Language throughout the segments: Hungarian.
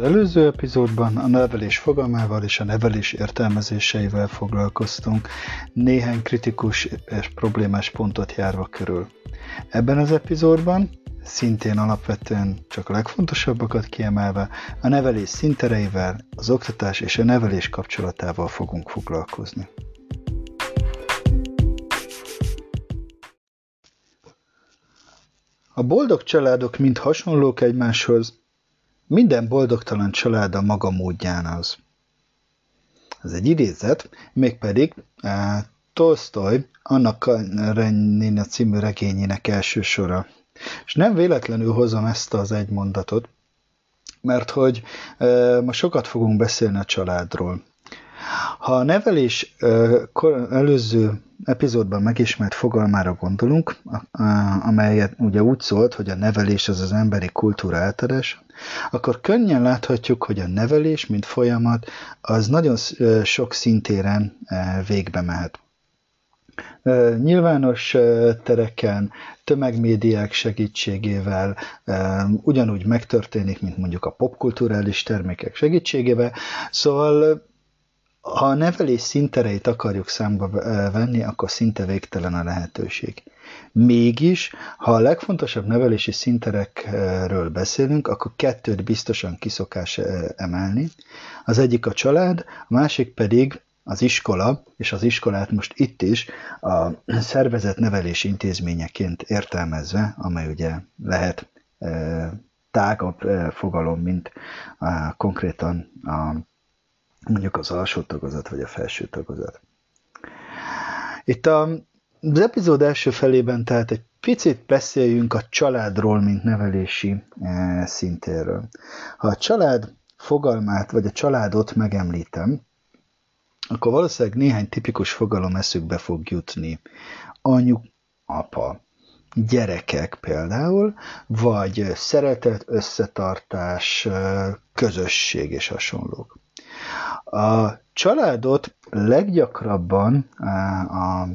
Az előző epizódban a nevelés fogalmával és a nevelés értelmezéseivel foglalkoztunk, néhány kritikus és problémás pontot járva körül. Ebben az epizódban, szintén alapvetően csak a legfontosabbakat kiemelve, a nevelés szintereivel, az oktatás és a nevelés kapcsolatával fogunk foglalkozni. A boldog családok mind hasonlók egymáshoz, minden boldogtalan család a maga módján az. Ez egy idézet, mégpedig uh, Tolstoy Anna Karenina című regényének első sora. És nem véletlenül hozom ezt az egy mondatot, mert hogy uh, ma sokat fogunk beszélni a családról. Ha a nevelés előző epizódban megismert fogalmára gondolunk, amelyet ugye úgy szólt, hogy a nevelés az az emberi kultúra eltadás, akkor könnyen láthatjuk, hogy a nevelés, mint folyamat, az nagyon sok szintéren végbe mehet. Nyilvános tereken, tömegmédiák segítségével ugyanúgy megtörténik, mint mondjuk a popkulturális termékek segítségével, szóval ha a nevelés szintereit akarjuk számba venni, akkor szinte végtelen a lehetőség. Mégis, ha a legfontosabb nevelési szinterekről beszélünk, akkor kettőt biztosan kiszokás emelni. Az egyik a család, a másik pedig az iskola, és az iskolát most itt is a szervezet nevelés intézményeként értelmezve, amely ugye lehet tágabb fogalom, mint konkrétan a mondjuk az alsó tagozat vagy a felső tagozat. Itt a, az epizód első felében tehát egy picit beszéljünk a családról, mint nevelési e, szintéről. Ha a család fogalmát, vagy a családot megemlítem, akkor valószínűleg néhány tipikus fogalom eszükbe fog jutni. Anyu, apa, gyerekek például, vagy szeretet, összetartás, közösség és hasonlók. A családot leggyakrabban a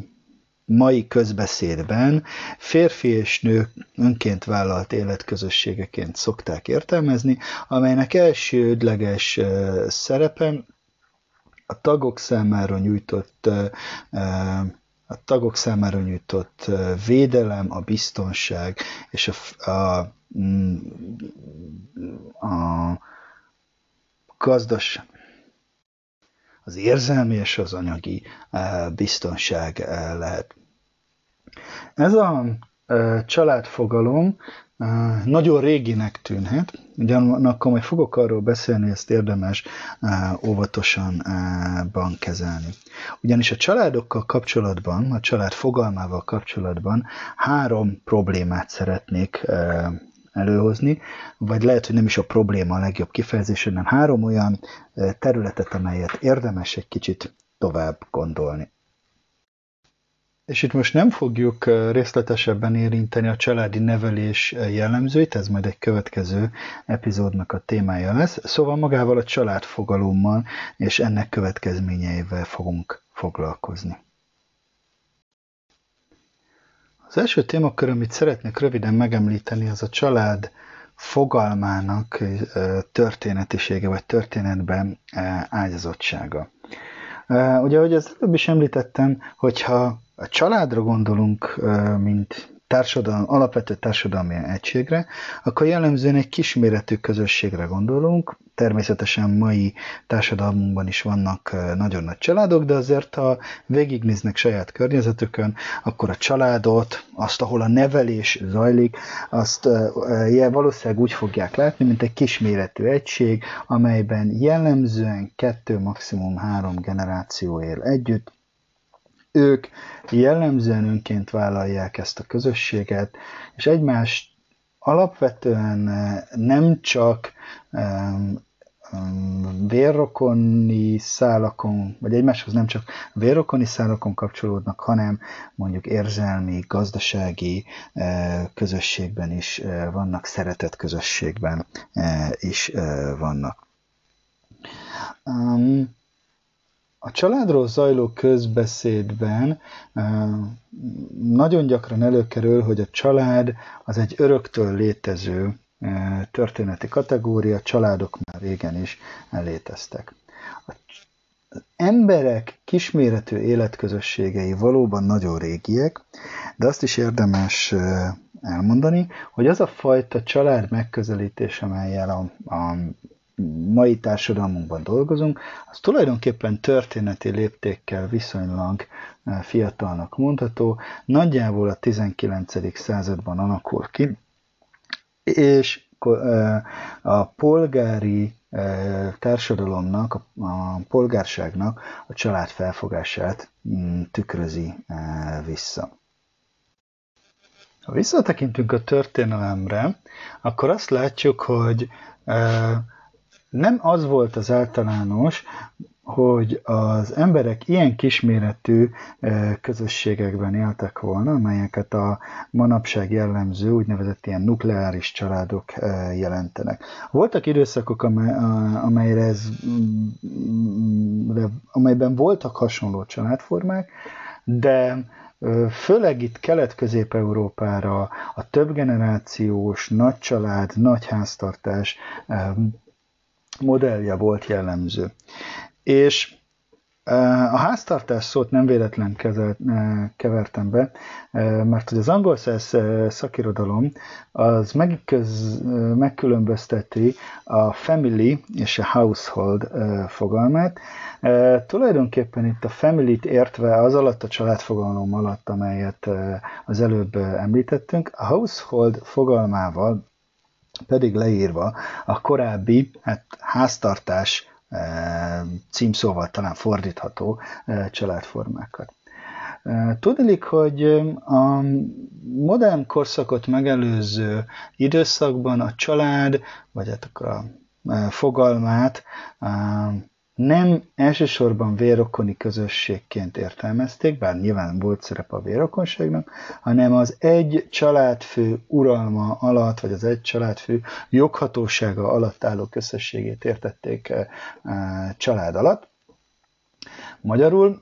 mai közbeszédben férfi és nő önként vállalt életközösségeként szokták értelmezni, amelynek elsődleges szerepe a tagok számára nyújtott a tagok számára nyújtott védelem, a biztonság és a, a, a gazdas, az érzelmi és az anyagi eh, biztonság eh, lehet. Ez a eh, családfogalom nagyon réginek tűnhet, ugyanakkor majd fogok arról beszélni, ezt érdemes óvatosan kezelni. Ugyanis a családokkal kapcsolatban, a család fogalmával kapcsolatban három problémát szeretnék előhozni, vagy lehet, hogy nem is a probléma a legjobb kifejezés, hanem három olyan területet, amelyet érdemes egy kicsit tovább gondolni. És itt most nem fogjuk részletesebben érinteni a családi nevelés jellemzőit, ez majd egy következő epizódnak a témája lesz, szóval magával a családfogalommal és ennek következményeivel fogunk foglalkozni. Az első témakör, amit szeretnék röviden megemlíteni, az a család fogalmának történetisége, vagy történetben ágyazottsága. Ugye, ahogy az előbb is említettem, hogyha a családra gondolunk, mint társadalom, alapvető társadalmi egységre, akkor jellemzően egy kisméretű közösségre gondolunk. Természetesen mai társadalmunkban is vannak nagyon nagy családok, de azért ha végignéznek saját környezetükön, akkor a családot, azt, ahol a nevelés zajlik, azt valószínűleg úgy fogják látni, mint egy kisméretű egység, amelyben jellemzően kettő, maximum három generáció él együtt, ők jellemzően önként vállalják ezt a közösséget, és egymást alapvetően eh, nem csak vérrokoni szálakon, vagy egymáshoz nem csak vérrokoni szálakon kapcsolódnak, hanem mondjuk érzelmi, gazdasági eh, közösségben is eh, vannak, szeretett közösségben is vannak. A családról zajló közbeszédben nagyon gyakran előkerül, hogy a család az egy öröktől létező történeti kategória, családok már régen is léteztek. Az emberek kisméretű életközösségei valóban nagyon régiek, de azt is érdemes elmondani, hogy az a fajta család megközelítés, amelyel a, a mai társadalmunkban dolgozunk, az tulajdonképpen történeti léptékkel viszonylag fiatalnak mondható, nagyjából a 19. században alakul ki, és a polgári társadalomnak, a polgárságnak a család felfogását mm, tükrözi vissza. Ha visszatekintünk a történelemre, akkor azt látjuk, hogy nem az volt az általános, hogy az emberek ilyen kisméretű közösségekben éltek volna, amelyeket a manapság jellemző úgynevezett ilyen nukleáris családok jelentenek. Voltak időszakok, amelyre ez, amelyben voltak hasonló családformák, de főleg itt Kelet-Közép-Európára a többgenerációs, nagy család, nagy háztartás modellje volt jellemző. És a háztartás szót nem véletlen kezelt, kevertem be, mert hogy az angol száz szakirodalom az megköz, megkülönbözteti a family és a household fogalmát. Tulajdonképpen itt a family-t értve az alatt a családfogalom alatt, amelyet az előbb említettünk, a household fogalmával pedig leírva a korábbi hát, háztartás címszóval talán fordítható családformákat. Tudnék, hogy a modern korszakot megelőző időszakban a család, vagy hát a fogalmát nem elsősorban vérokoni közösségként értelmezték, bár nyilván volt szerep a vérokonságnak, hanem az egy családfő uralma alatt, vagy az egy családfő joghatósága alatt álló közösségét értették eh, család alatt. Magyarul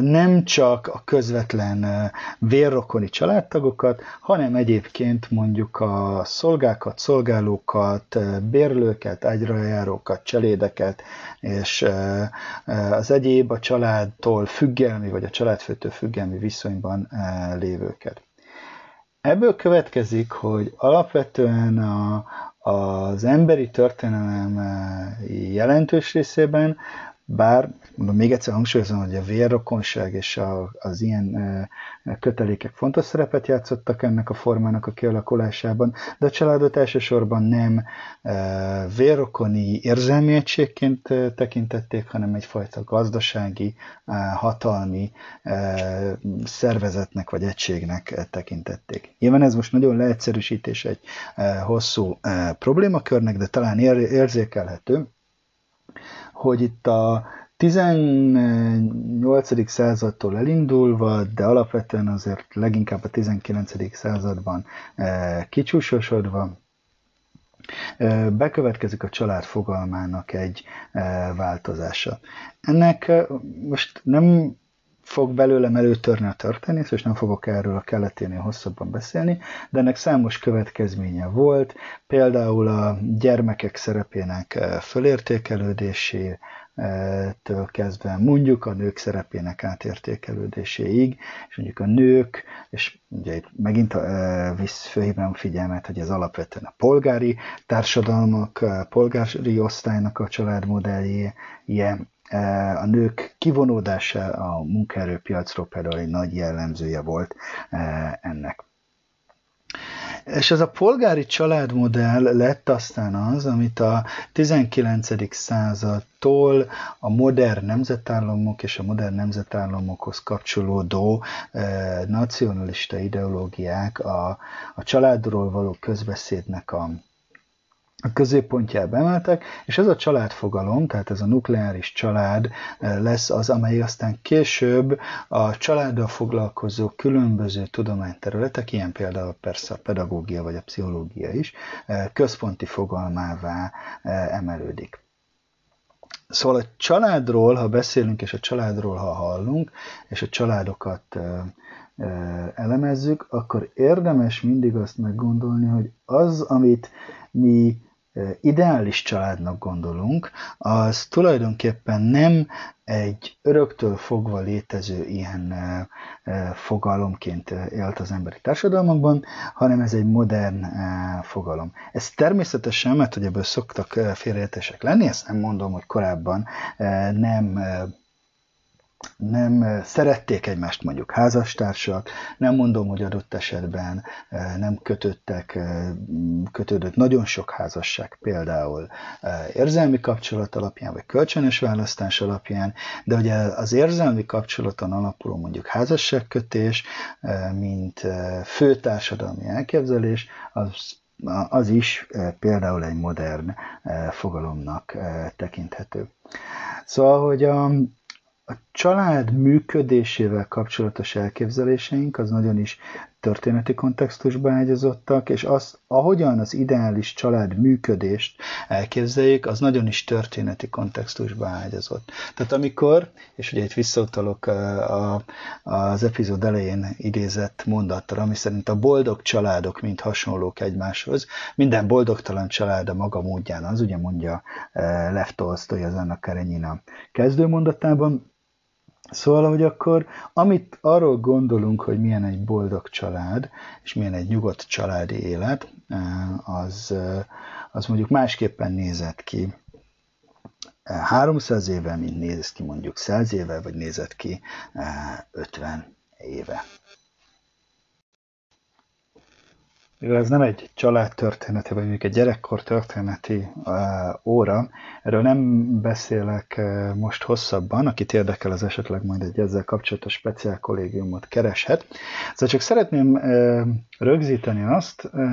nem csak a közvetlen vérrokoni családtagokat, hanem egyébként mondjuk a szolgákat, szolgálókat, bérlőket, ágyrajárókat, cselédeket, és az egyéb a családtól függelmi, vagy a családfőtől függelmi viszonyban lévőket. Ebből következik, hogy alapvetően a, az emberi történelem jelentős részében bár, mondom, még egyszer hangsúlyozom, hogy a vérrokonság és a, az ilyen kötelékek fontos szerepet játszottak ennek a formának a kialakulásában, de a családot elsősorban nem vérrokoni érzelmi egységként tekintették, hanem egyfajta gazdasági, hatalmi szervezetnek vagy egységnek tekintették. Nyilván ez most nagyon leegyszerűsítés egy hosszú problémakörnek, de talán érzékelhető, hogy itt a 18. századtól elindulva, de alapvetően azért leginkább a 19. században eh, kicsúsosodva, eh, bekövetkezik a család fogalmának egy eh, változása. Ennek most nem fog belőlem előtörni a történet, és nem fogok erről a keleténél hosszabban beszélni, de ennek számos következménye volt, például a gyermekek szerepének fölértékelődésé, től kezdve mondjuk a nők szerepének átértékelődéséig, és mondjuk a nők, és ugye itt megint visz főhívnám figyelmet, hogy ez alapvetően a polgári társadalmak, a polgári osztálynak a családmodellje, a nők kivonódása a munkaerőpiacról például egy nagy jellemzője volt ennek. És ez a polgári családmodell lett aztán az, amit a 19. századtól a modern nemzetállamok és a modern nemzetállamokhoz kapcsolódó eh, nacionalista ideológiák a, a családról való közbeszédnek a, a középpontjába emeltek, és ez a családfogalom, tehát ez a nukleáris család eh, lesz az, amely aztán később a családdal foglalkozó különböző tudományterületek, ilyen például persze a pedagógia vagy a pszichológia is, eh, központi fogalmává eh, emelődik. Szóval a családról, ha beszélünk, és a családról, ha hallunk, és a családokat elemezzük, akkor érdemes mindig azt meggondolni, hogy az, amit mi ideális családnak gondolunk, az tulajdonképpen nem egy öröktől fogva létező ilyen fogalomként élt az emberi társadalmakban, hanem ez egy modern fogalom. Ez természetesen, mert hogy ebből szoktak félreértések lenni, ezt nem mondom, hogy korábban nem nem szerették egymást mondjuk házastársak, nem mondom, hogy adott esetben nem kötöttek, kötődött nagyon sok házasság például érzelmi kapcsolat alapján, vagy kölcsönös választás alapján, de ugye az érzelmi kapcsolaton alapuló mondjuk házasságkötés, mint fő társadalmi elképzelés, az az is például egy modern fogalomnak tekinthető. Szóval, hogy a, a család működésével kapcsolatos elképzeléseink az nagyon is történeti kontextusba ágyazottak, és az, ahogyan az ideális család működést elképzeljük, az nagyon is történeti kontextusba ágyazott. Tehát amikor, és ugye itt visszautalok a, az epizód elején idézett mondattal, ami szerint a boldog családok mind hasonlók egymáshoz, minden boldogtalan család a maga módján, az ugye mondja Lev Tolstoy az Anna Karenina kezdőmondatában, Szóval, hogy akkor, amit arról gondolunk, hogy milyen egy boldog család, és milyen egy nyugodt családi élet, eh, az, eh, az mondjuk másképpen nézett ki 300 éve, mint nézett ki mondjuk 100 éve, vagy nézett ki 50 eh, éve. Mivel ez nem egy családtörténeti, vagy mondjuk egy gyerekkor történeti uh, óra, erről nem beszélek uh, most hosszabban, akit érdekel, az esetleg majd egy ezzel kapcsolatos speciál kollégiumot kereshet. Szóval csak szeretném uh, rögzíteni azt, uh,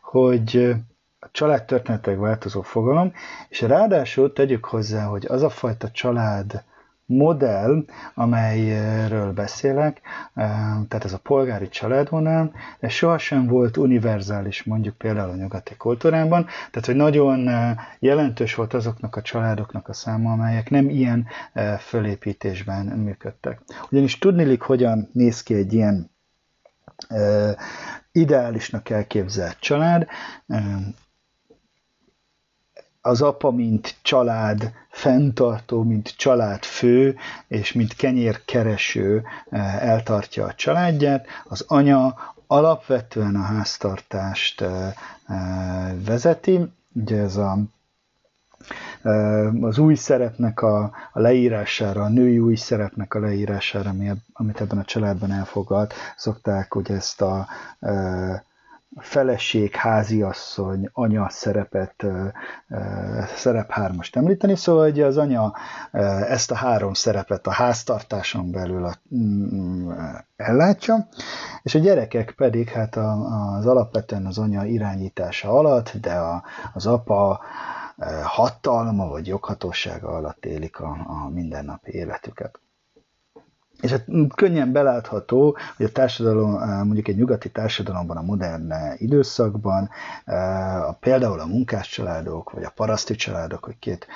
hogy a családtörténetek változó fogalom, és ráadásul tegyük hozzá, hogy az a fajta család modell, amelyről beszélek, eh, tehát ez a polgári családvonal, ez sohasem volt univerzális mondjuk például a nyugati kultúrában, tehát hogy nagyon eh, jelentős volt azoknak a családoknak a száma, amelyek nem ilyen eh, fölépítésben működtek. Ugyanis tudnilik, hogyan néz ki egy ilyen ideálisnak elképzelt család, az apa, mint család fenntartó, mint családfő, és mint kenyérkereső eh, eltartja a családját. Az anya alapvetően a háztartást eh, eh, vezeti. Ugye ez a az új szerepnek a, a leírására, a női új szerepnek a leírására, amit ebben a családban elfogad, szokták ugye ezt a feleség, háziasszony, anya szerepet, szerep hármast említeni, szóval hogy az anya ezt a három szerepet a háztartáson belül mm, ellátja, és a gyerekek pedig hát az alapvetően az anya irányítása alatt, de a, az apa hatalma vagy joghatósága alatt élik a, a mindennapi életüket. És hát könnyen belátható, hogy a társadalom, mondjuk egy nyugati társadalomban, a modern időszakban, a, például a munkáscsaládok, vagy a paraszti családok, hogy két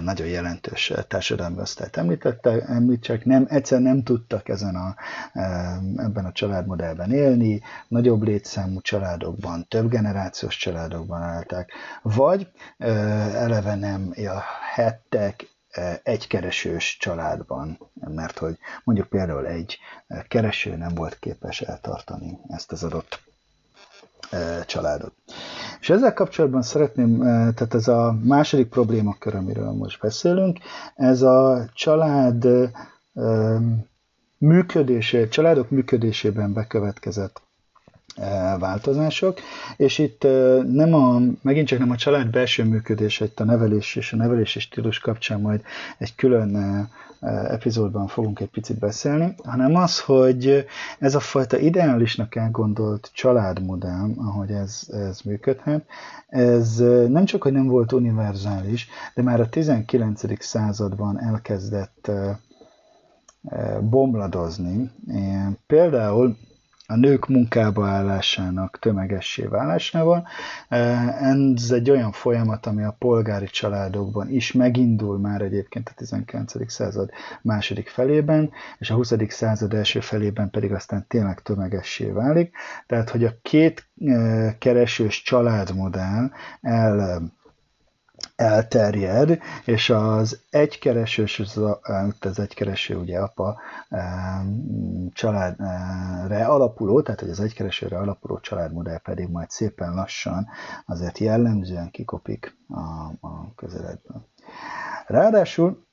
nagyon jelentős társadalmi osztályt említette, említsek, nem, egyszer nem tudtak ezen a, ebben a családmodellben élni, nagyobb létszámú családokban, több generációs családokban álltak, vagy eleve nem élhettek egy keresős családban, mert hogy mondjuk például egy kereső nem volt képes eltartani ezt az adott családot. És ezzel kapcsolatban szeretném, tehát ez a második problémakör, amiről most beszélünk, ez a család működése, családok működésében bekövetkezett változások, és itt nem a, megint csak nem a család belső működése, itt a nevelés és a nevelési stílus kapcsán majd egy külön epizódban fogunk egy picit beszélni, hanem az, hogy ez a fajta ideálisnak elgondolt családmodell, ahogy ez, ez működhet, ez nem csak, hogy nem volt univerzális, de már a 19. században elkezdett bomladozni. Például a nők munkába állásának tömegessé válásával. Ez egy olyan folyamat, ami a polgári családokban is megindul már egyébként a 19. század második felében, és a 20. század első felében pedig aztán tényleg tömegessé válik. Tehát, hogy a két keresős családmodell el elterjed, és az egykeresős, az egykereső ugye apa családre alapuló, tehát hogy az egykeresőre alapuló családmodell pedig majd szépen lassan azért jellemzően kikopik a, a közeledből. Ráadásul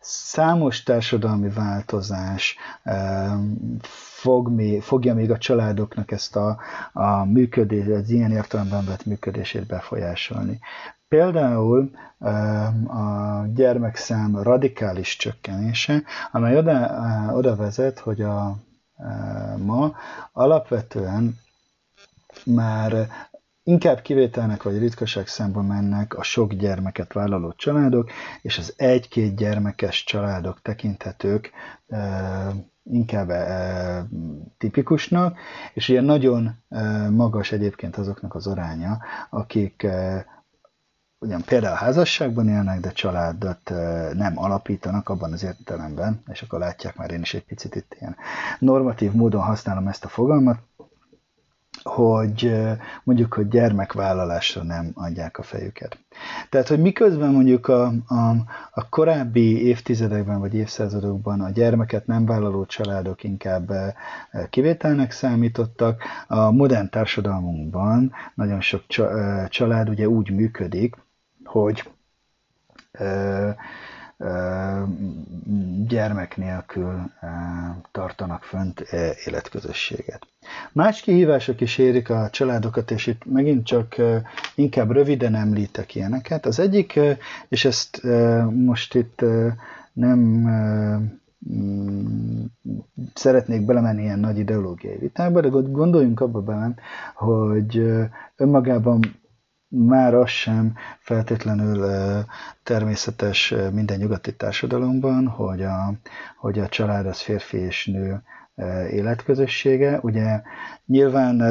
számos társadalmi változás fog még, fogja még a családoknak ezt a, a működés, az ilyen értelemben vett működését befolyásolni. Például a gyermekszám radikális csökkenése, amely oda, oda vezet, hogy a, ma alapvetően már Inkább kivételnek vagy ritkaság szemben mennek a sok gyermeket vállaló családok, és az egy-két gyermekes családok tekinthetők e, inkább e, tipikusnak, és ilyen nagyon e, magas egyébként azoknak az aránya, akik e, ugyan például házasságban élnek, de családot nem alapítanak abban az értelemben, és akkor látják már én is egy picit itt ilyen normatív módon használom ezt a fogalmat, hogy mondjuk, hogy gyermekvállalásra nem adják a fejüket. Tehát, hogy miközben mondjuk a, a, a korábbi évtizedekben vagy évszázadokban a gyermeket nem vállaló családok inkább kivételnek számítottak, a modern társadalmunkban nagyon sok család ugye úgy működik, hogy gyermek nélkül tartanak fönt életközösséget. Más kihívások is érik a családokat, és itt megint csak inkább röviden említek ilyeneket. Az egyik, és ezt most itt nem mm, szeretnék belemenni ilyen nagy ideológiai vitákba, de gondoljunk abba bele, hogy önmagában már az sem feltétlenül természetes minden nyugati társadalomban, hogy a, hogy a család az férfi és nő életközössége. Ugye nyilván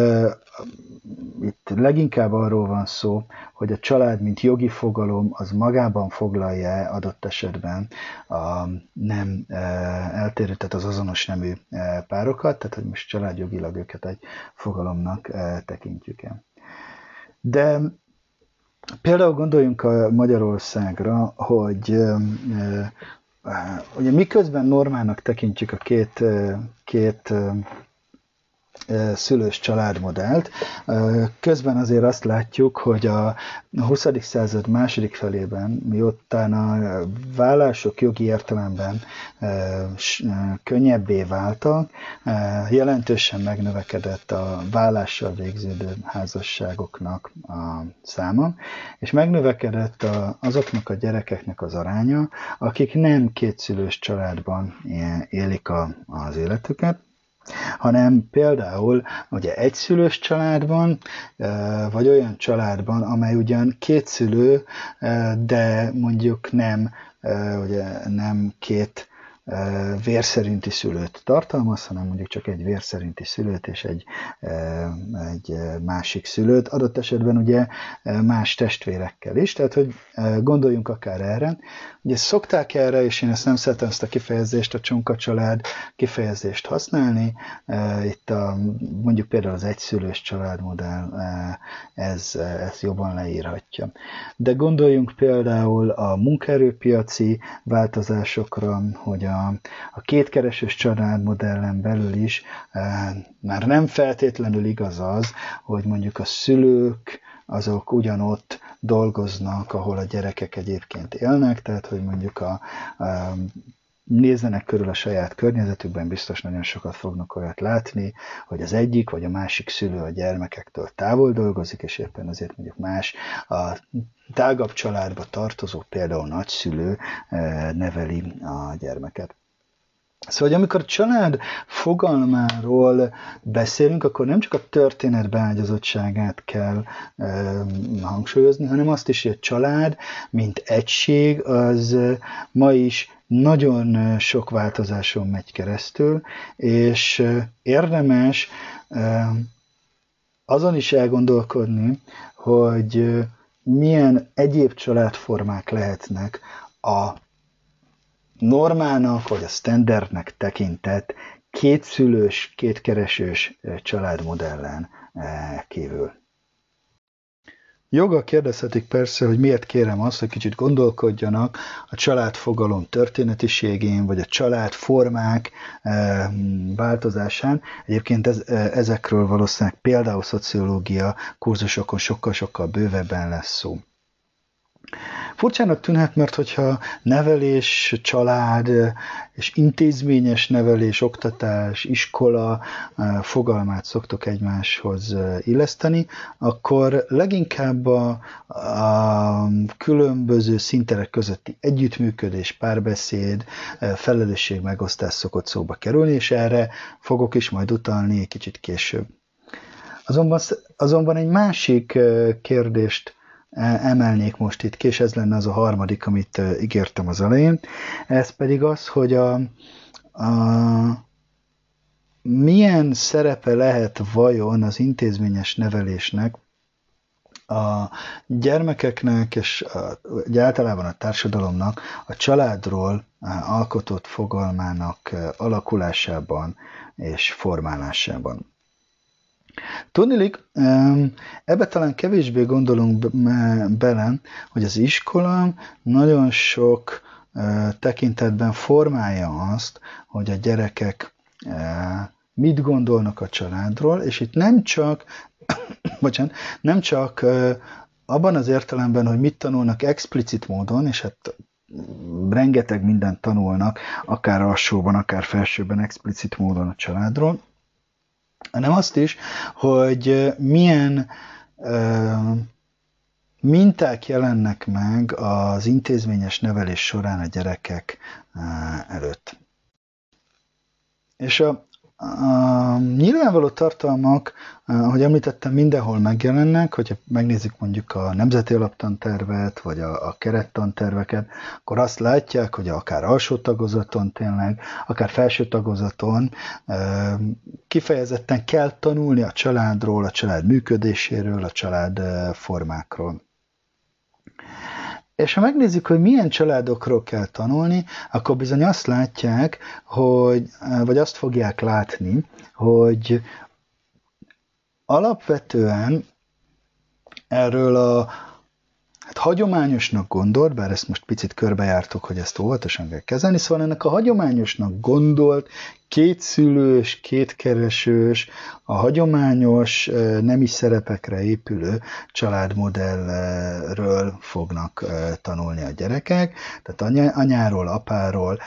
itt leginkább arról van szó, hogy a család, mint jogi fogalom, az magában foglalja adott esetben a nem eltérő, tehát az azonos nemű párokat, tehát hogy most családjogilag őket egy fogalomnak tekintjük el. De Például gondoljunk a Magyarországra, hogy ugye miközben normának tekintjük a két, két szülős családmodellt. Közben azért azt látjuk, hogy a 20. század második felében, miután a vállások jogi értelemben könnyebbé váltak, jelentősen megnövekedett a vállással végződő házasságoknak a száma, és megnövekedett azoknak a gyerekeknek az aránya, akik nem kétszülős családban élik az életüket, hanem például ugye egyszülős családban, vagy olyan családban, amely ugyan kétszülő, de mondjuk nem, ugye nem két vérszerinti szülőt tartalmaz, hanem mondjuk csak egy vérszerinti szülőt és egy, egy másik szülőt, adott esetben ugye más testvérekkel is, tehát hogy gondoljunk akár erre. Ugye szokták erre, és én ezt nem szeretem ezt a kifejezést, a csonka család kifejezést használni, itt a, mondjuk például az egyszülős családmodell ez, ez jobban leírhatja. De gondoljunk például a munkaerőpiaci változásokra, hogy a a, kétkeresős családmodellen belül is e, már nem feltétlenül igaz az, hogy mondjuk a szülők azok ugyanott dolgoznak, ahol a gyerekek egyébként élnek, tehát hogy mondjuk a, a nézzenek körül a saját környezetükben, biztos nagyon sokat fognak olyat látni, hogy az egyik vagy a másik szülő a gyermekektől távol dolgozik, és éppen azért mondjuk más a tágabb családba tartozó, például nagyszülő eh, neveli a gyermeket. Szóval, hogy amikor család fogalmáról beszélünk, akkor nem csak a történet beágyazottságát kell e, hangsúlyozni, hanem azt is, hogy a család, mint egység, az ma is nagyon sok változáson megy keresztül, és érdemes azon is elgondolkodni, hogy milyen egyéb családformák lehetnek a normának vagy a standardnek tekintett kétszülős, kétkeresős családmodellen kívül. Joga kérdezhetik persze, hogy miért kérem azt, hogy kicsit gondolkodjanak a családfogalom történetiségén, vagy a családformák változásán. Egyébként ez, ezekről valószínűleg például szociológia kurzusokon sokkal-sokkal bővebben lesz szó. Furcsának tűnhet, mert hogyha nevelés, család és intézményes nevelés, oktatás, iskola fogalmát szoktok egymáshoz illeszteni, akkor leginkább a, a különböző szinterek közötti együttműködés, párbeszéd, eh, felelősség megosztás szokott szóba kerülni, és erre fogok is majd utalni egy kicsit később. Azonban, azonban egy másik kérdést emelnék most itt ki, és ez lenne az a harmadik, amit ígértem az elején. Ez pedig az, hogy a, a milyen szerepe lehet vajon az intézményes nevelésnek a gyermekeknek és a, általában a társadalomnak a családról alkotott fogalmának alakulásában és formálásában. Tudnilik, ebbe talán kevésbé gondolunk bele, hogy az iskola nagyon sok tekintetben formálja azt, hogy a gyerekek mit gondolnak a családról, és itt nem csak, bocsánat, nem csak abban az értelemben, hogy mit tanulnak explicit módon, és hát rengeteg mindent tanulnak, akár alsóban, akár felsőben explicit módon a családról, hanem azt is, hogy milyen minták jelennek meg az intézményes nevelés során a gyerekek előtt. És a, a nyilvánvaló tartalmak, ahogy említettem, mindenhol megjelennek, hogyha megnézzük mondjuk a nemzeti alaptantervet, vagy a, a kerettanterveket, akkor azt látják, hogy akár alsó tagozaton tényleg, akár felső tagozaton kifejezetten kell tanulni a családról, a család működéséről, a család formákról. És ha megnézzük, hogy milyen családokról kell tanulni, akkor bizony azt látják, hogy, vagy azt fogják látni, hogy alapvetően erről a hát hagyományosnak gondolt, bár ezt most picit körbejártok, hogy ezt óvatosan kell kezelni, szóval ennek a hagyományosnak gondolt, kétszülős, kétkeresős, a hagyományos nemi szerepekre épülő családmodellről fognak tanulni a gyerekek, tehát anyáról, apáról,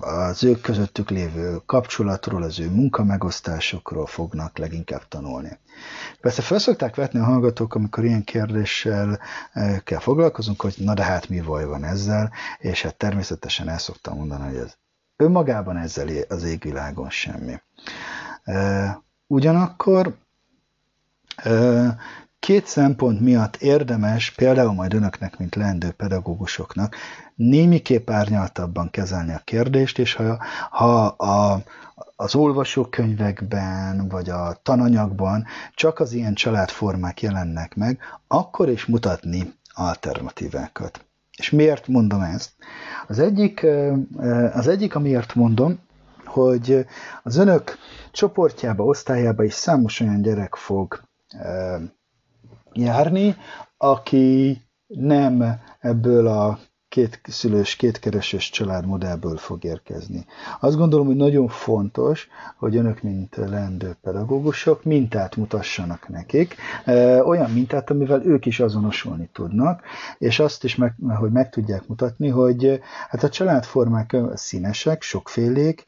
az ők közöttük lévő kapcsolatról, az ő munkamegosztásokról fognak leginkább tanulni. Persze fel szokták vetni a hallgatók, amikor ilyen kérdéssel kell foglalkozunk, hogy na de hát mi baj van ezzel, és hát természetesen el szoktam mondani, hogy ez önmagában ezzel az égvilágon semmi. Ugyanakkor két szempont miatt érdemes, például majd önöknek, mint leendő pedagógusoknak, némiképp árnyaltabban kezelni a kérdést, és ha, ha a, az olvasókönyvekben, vagy a tananyagban csak az ilyen családformák jelennek meg, akkor is mutatni alternatívákat. És miért mondom ezt? Az egyik, az egyik, amiért mondom, hogy az önök csoportjába, osztályába is számos olyan gyerek fog járni, aki nem ebből a két szülős, kétkeresős családmodellből fog érkezni. Azt gondolom, hogy nagyon fontos, hogy önök, mint leendő pedagógusok, mintát mutassanak nekik, olyan mintát, amivel ők is azonosulni tudnak, és azt is, meg, hogy meg tudják mutatni, hogy hát a családformák színesek, sokfélék,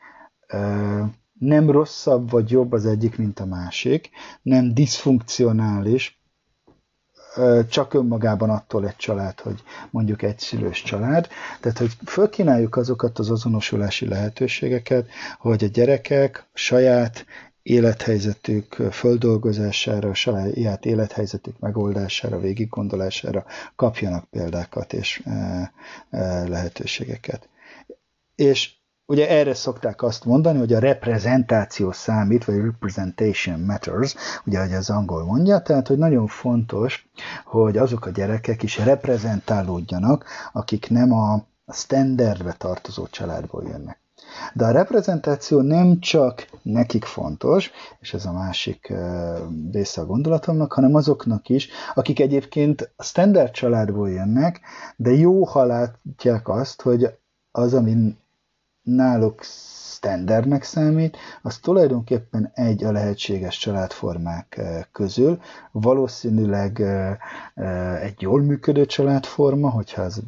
nem rosszabb vagy jobb az egyik, mint a másik, nem diszfunkcionális, csak önmagában attól egy család, hogy mondjuk egy szülős család. Tehát, hogy fölkínáljuk azokat az azonosulási lehetőségeket, hogy a gyerekek saját élethelyzetük földolgozására, a saját élethelyzetük megoldására, végiggondolására kapjanak példákat és lehetőségeket. És ugye erre szokták azt mondani, hogy a reprezentáció számít, vagy representation matters, ugye, ahogy az angol mondja, tehát, hogy nagyon fontos, hogy azok a gyerekek is reprezentálódjanak, akik nem a standardbe tartozó családból jönnek. De a reprezentáció nem csak nekik fontos, és ez a másik része a gondolatomnak, hanem azoknak is, akik egyébként a standard családból jönnek, de jó, ha látják azt, hogy az, ami náluk standardnek számít, az tulajdonképpen egy a lehetséges családformák közül. Valószínűleg egy jól működő családforma, hogyha az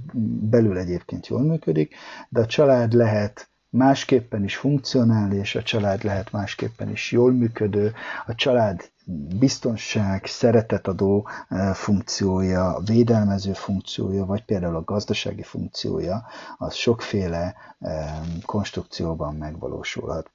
belül egyébként jól működik, de a család lehet másképpen is funkcionál, és a család lehet másképpen is jól működő, a család biztonság, szeretetadó eh, funkciója, védelmező funkciója, vagy például a gazdasági funkciója, az sokféle eh, konstrukcióban megvalósulhat.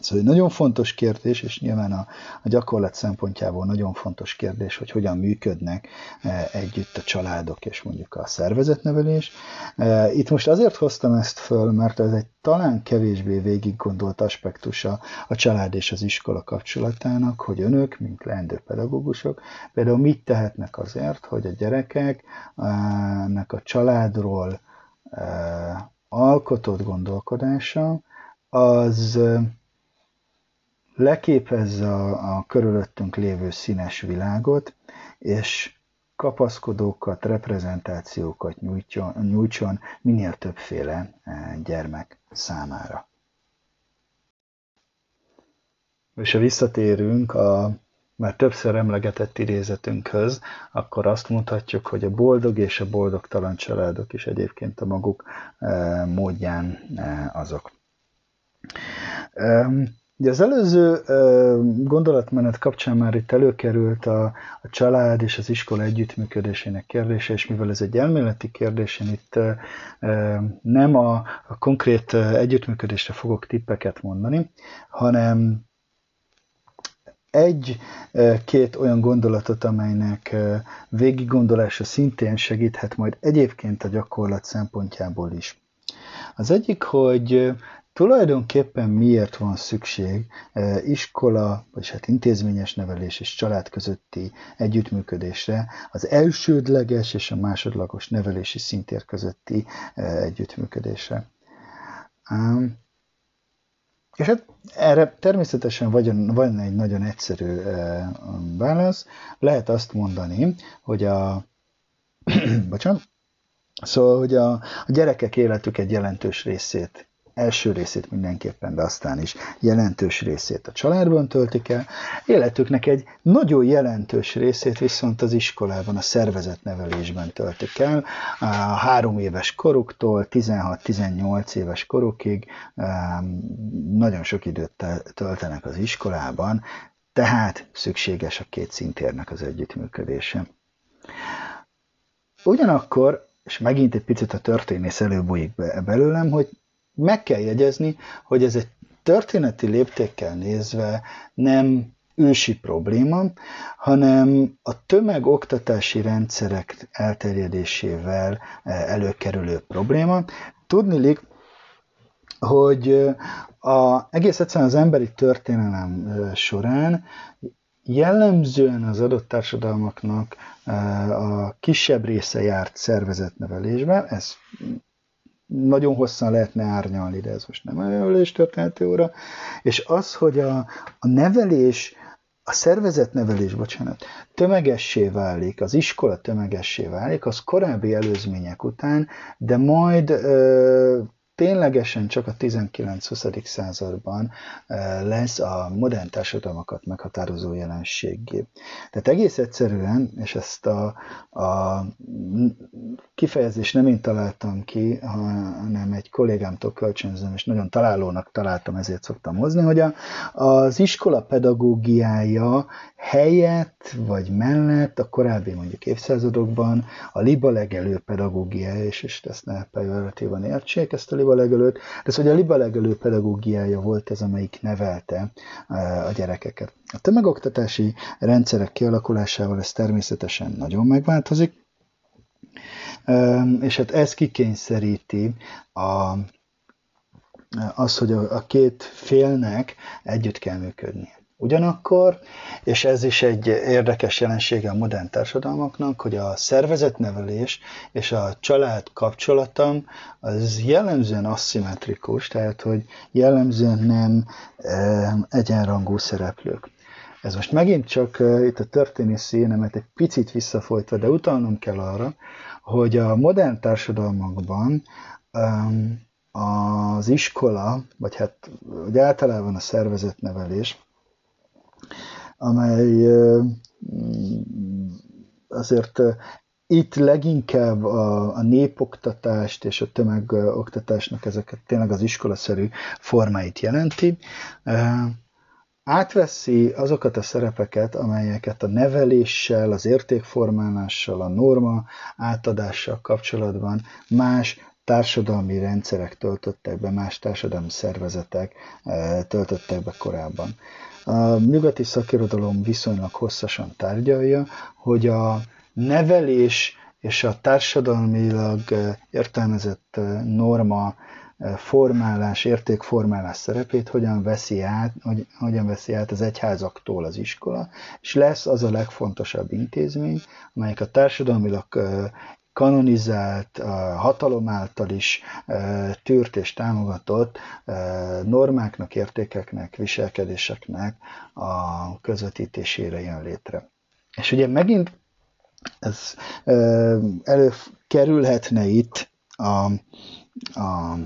Szóval egy nagyon fontos kérdés, és nyilván a, a gyakorlat szempontjából nagyon fontos kérdés, hogy hogyan működnek e, együtt a családok és mondjuk a szervezetnevelés. E, itt most azért hoztam ezt föl, mert ez egy talán kevésbé végig gondolt aspektusa a család és az iskola kapcsolatának, hogy önök, mint leendő pedagógusok, például mit tehetnek azért, hogy a gyerekeknek a családról e, alkotott gondolkodása az leképezze a, a körülöttünk lévő színes világot, és kapaszkodókat, reprezentációkat nyújtson, nyújtson minél többféle e, gyermek számára. És ha visszatérünk a már többször emlegetett idézetünkhöz, akkor azt mondhatjuk, hogy a boldog és a boldogtalan családok is egyébként a maguk e, módján e, azok. Ugye az előző gondolatmenet kapcsán már itt előkerült a, a család és az iskola együttműködésének kérdése, és mivel ez egy elméleti kérdés, én itt nem a, a konkrét együttműködésre fogok tippeket mondani, hanem egy-két olyan gondolatot, amelynek végiggondolása szintén segíthet majd egyébként a gyakorlat szempontjából is. Az egyik, hogy Tulajdonképpen miért van szükség e, iskola, vagy hát intézményes nevelés és család közötti együttműködésre, az elsődleges és a másodlagos nevelési szintér közötti e, együttműködésre. És hát erre természetesen van, van egy nagyon egyszerű e, válasz. Lehet azt mondani, hogy a bocsánat, Szóval, hogy a, a gyerekek életük egy jelentős részét első részét mindenképpen, de aztán is jelentős részét a családban töltik el, életüknek egy nagyon jelentős részét viszont az iskolában, a szervezetnevelésben töltik el, a három éves koruktól 16-18 éves korukig nagyon sok időt töltenek az iskolában, tehát szükséges a két szintérnek az együttműködése. Ugyanakkor, és megint egy picit a történész előbújik belőlem, hogy meg kell jegyezni, hogy ez egy történeti léptékkel nézve nem ősi probléma, hanem a tömegoktatási rendszerek elterjedésével eh, előkerülő probléma. Tudnilik, hogy eh, a, egész egyszerűen az emberi történelem eh, során jellemzően az adott társadalmaknak a kisebb része járt szervezetnevelésbe, ez nagyon hosszan lehetne árnyalni, de ez most nem a nevelés történeti óra. És az, hogy a, a nevelés, a szervezetnevelés, bocsánat, tömegessé válik, az iskola tömegessé válik, az korábbi előzmények után, de majd ö, ténylegesen csak a 19-20. században eh, lesz a modern társadalmakat meghatározó jelenségé. Tehát egész egyszerűen, és ezt a, a kifejezést nem én találtam ki, hanem egy kollégámtól kölcsönzöm, és nagyon találónak találtam, ezért szoktam hozni, hogy a, az iskola pedagógiája helyett vagy mellett a korábbi mondjuk évszázadokban a liba legelő pedagógia, és, és ezt ne pejoratívan értsék, ezt a liba liba legelőtt, de hogy a liba legelő pedagógiája volt ez, amelyik nevelte a gyerekeket. A tömegoktatási rendszerek kialakulásával ez természetesen nagyon megváltozik, és hát ez kikényszeríti a, az, hogy a, a két félnek együtt kell működni. Ugyanakkor, és ez is egy érdekes jelensége a modern társadalmaknak, hogy a szervezetnevelés és a család kapcsolatom az jellemzően aszimmetrikus, tehát hogy jellemzően nem egyenrangú szereplők. Ez most megint csak itt a történészi énemet egy picit visszafolytva, de utalnom kell arra, hogy a modern társadalmakban az iskola, vagy hát vagy általában a szervezetnevelés, amely azért itt leginkább a, a népoktatást és a tömegoktatásnak ezeket tényleg az iskolaszerű formáit jelenti. Átveszi azokat a szerepeket, amelyeket a neveléssel, az értékformálással, a norma átadással kapcsolatban más társadalmi rendszerek töltöttek be, más társadalmi szervezetek töltöttek be korábban. A nyugati szakirodalom viszonylag hosszasan tárgyalja, hogy a nevelés és a társadalmilag értelmezett norma formálás, értékformálás szerepét hogyan veszi át, hogy, hogyan veszi át az egyházaktól az iskola, és lesz az a legfontosabb intézmény, amelyik a társadalmilag kanonizált, hatalom által is tűrt és támogatott normáknak, értékeknek, viselkedéseknek a közvetítésére jön létre. És ugye megint ez előkerülhetne itt a, a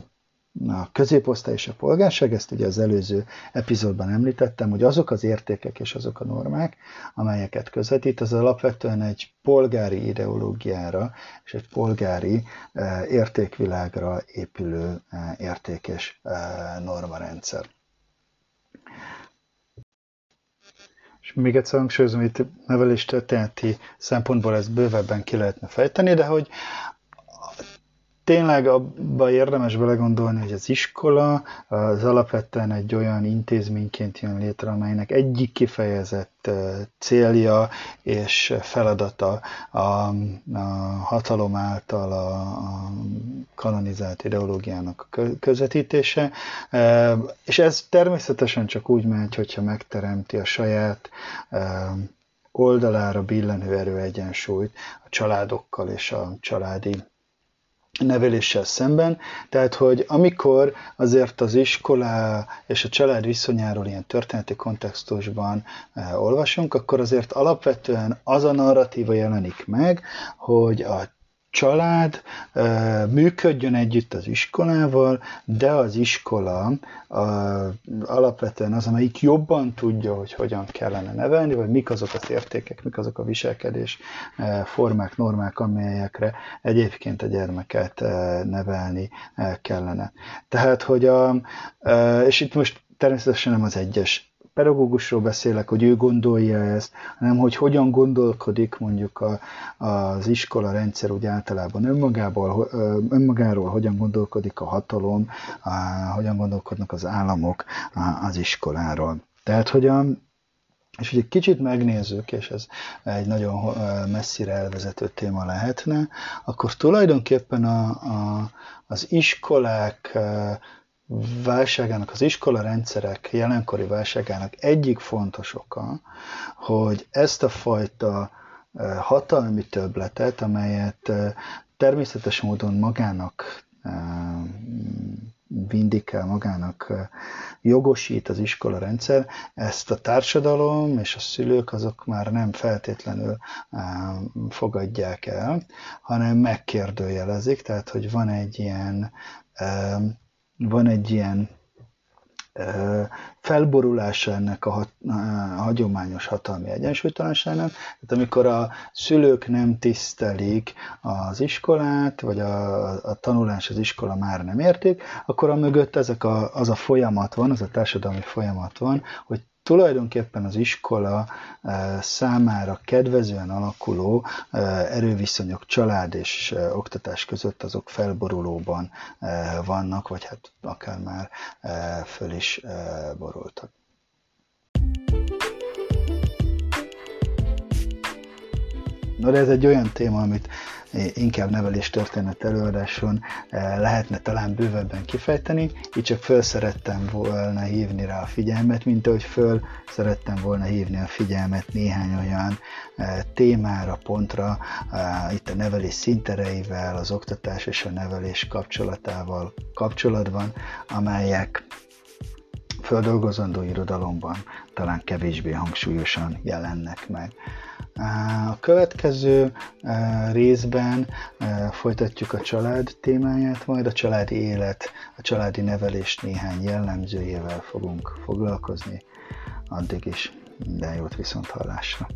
a középosztály és a polgárság, ezt ugye az előző epizódban említettem, hogy azok az értékek és azok a normák, amelyeket közvetít, az alapvetően egy polgári ideológiára és egy polgári eh, értékvilágra épülő eh, érték és eh, normarendszer. És még egyszer hangsúlyozom, itt nevelés történeti szempontból ezt bővebben ki lehetne fejteni, de hogy tényleg abba érdemes belegondolni, hogy az iskola az alapvetően egy olyan intézményként jön létre, amelynek egyik kifejezett célja és feladata a, a hatalom által a, a kanonizált ideológiának közvetítése, és ez természetesen csak úgy megy, hogyha megteremti a saját oldalára billenő erőegyensúlyt a családokkal és a családi neveléssel szemben, tehát hogy amikor azért az iskola és a család viszonyáról ilyen történeti kontextusban eh, olvasunk, akkor azért alapvetően az a narratíva jelenik meg, hogy a család működjön együtt az iskolával, de az iskola alapvetően az, amelyik jobban tudja, hogy hogyan kellene nevelni, vagy mik azok az értékek, mik azok a viselkedés formák, normák, amelyekre egyébként a gyermeket nevelni kellene. Tehát, hogy a, és itt most természetesen nem az egyes pedagógusról beszélek, hogy ő gondolja ezt, hanem hogy hogyan gondolkodik mondjuk a, az iskola rendszer úgy általában önmagából, önmagáról, hogyan gondolkodik a hatalom, a, hogyan gondolkodnak az államok az iskoláról. Tehát, hogy a, és hogy egy kicsit megnézzük, és ez egy nagyon messzire elvezető téma lehetne, akkor tulajdonképpen a, a, az iskolák válságának, az iskola rendszerek jelenkori válságának egyik fontos oka, hogy ezt a fajta hatalmi töbletet, amelyet természetes módon magának vindikál, magának jogosít az iskola rendszer, ezt a társadalom és a szülők azok már nem feltétlenül fogadják el, hanem megkérdőjelezik, tehát hogy van egy ilyen van egy ilyen felborulása ennek a, hat, a hagyományos hatalmi egyensúlytalanságnak. Tehát amikor a szülők nem tisztelik az iskolát, vagy a, a tanulás az iskola már nem értik, akkor a mögött ezek a, az a folyamat van, az a társadalmi folyamat van, hogy tulajdonképpen az iskola számára kedvezően alakuló erőviszonyok család és oktatás között azok felborulóban vannak, vagy hát akár már föl is borultak. No, de ez egy olyan téma, amit inkább nevelés történet előadáson eh, lehetne talán bővebben kifejteni, így csak föl szerettem volna hívni rá a figyelmet, mint ahogy föl szerettem volna hívni a figyelmet néhány olyan eh, témára, pontra, eh, itt a nevelés szintereivel, az oktatás és a nevelés kapcsolatával kapcsolatban, amelyek földolgozandó irodalomban talán kevésbé hangsúlyosan jelennek meg. A következő részben folytatjuk a család témáját, majd a családi élet, a családi nevelés néhány jellemzőjével fogunk foglalkozni. Addig is minden jót viszont hallásra!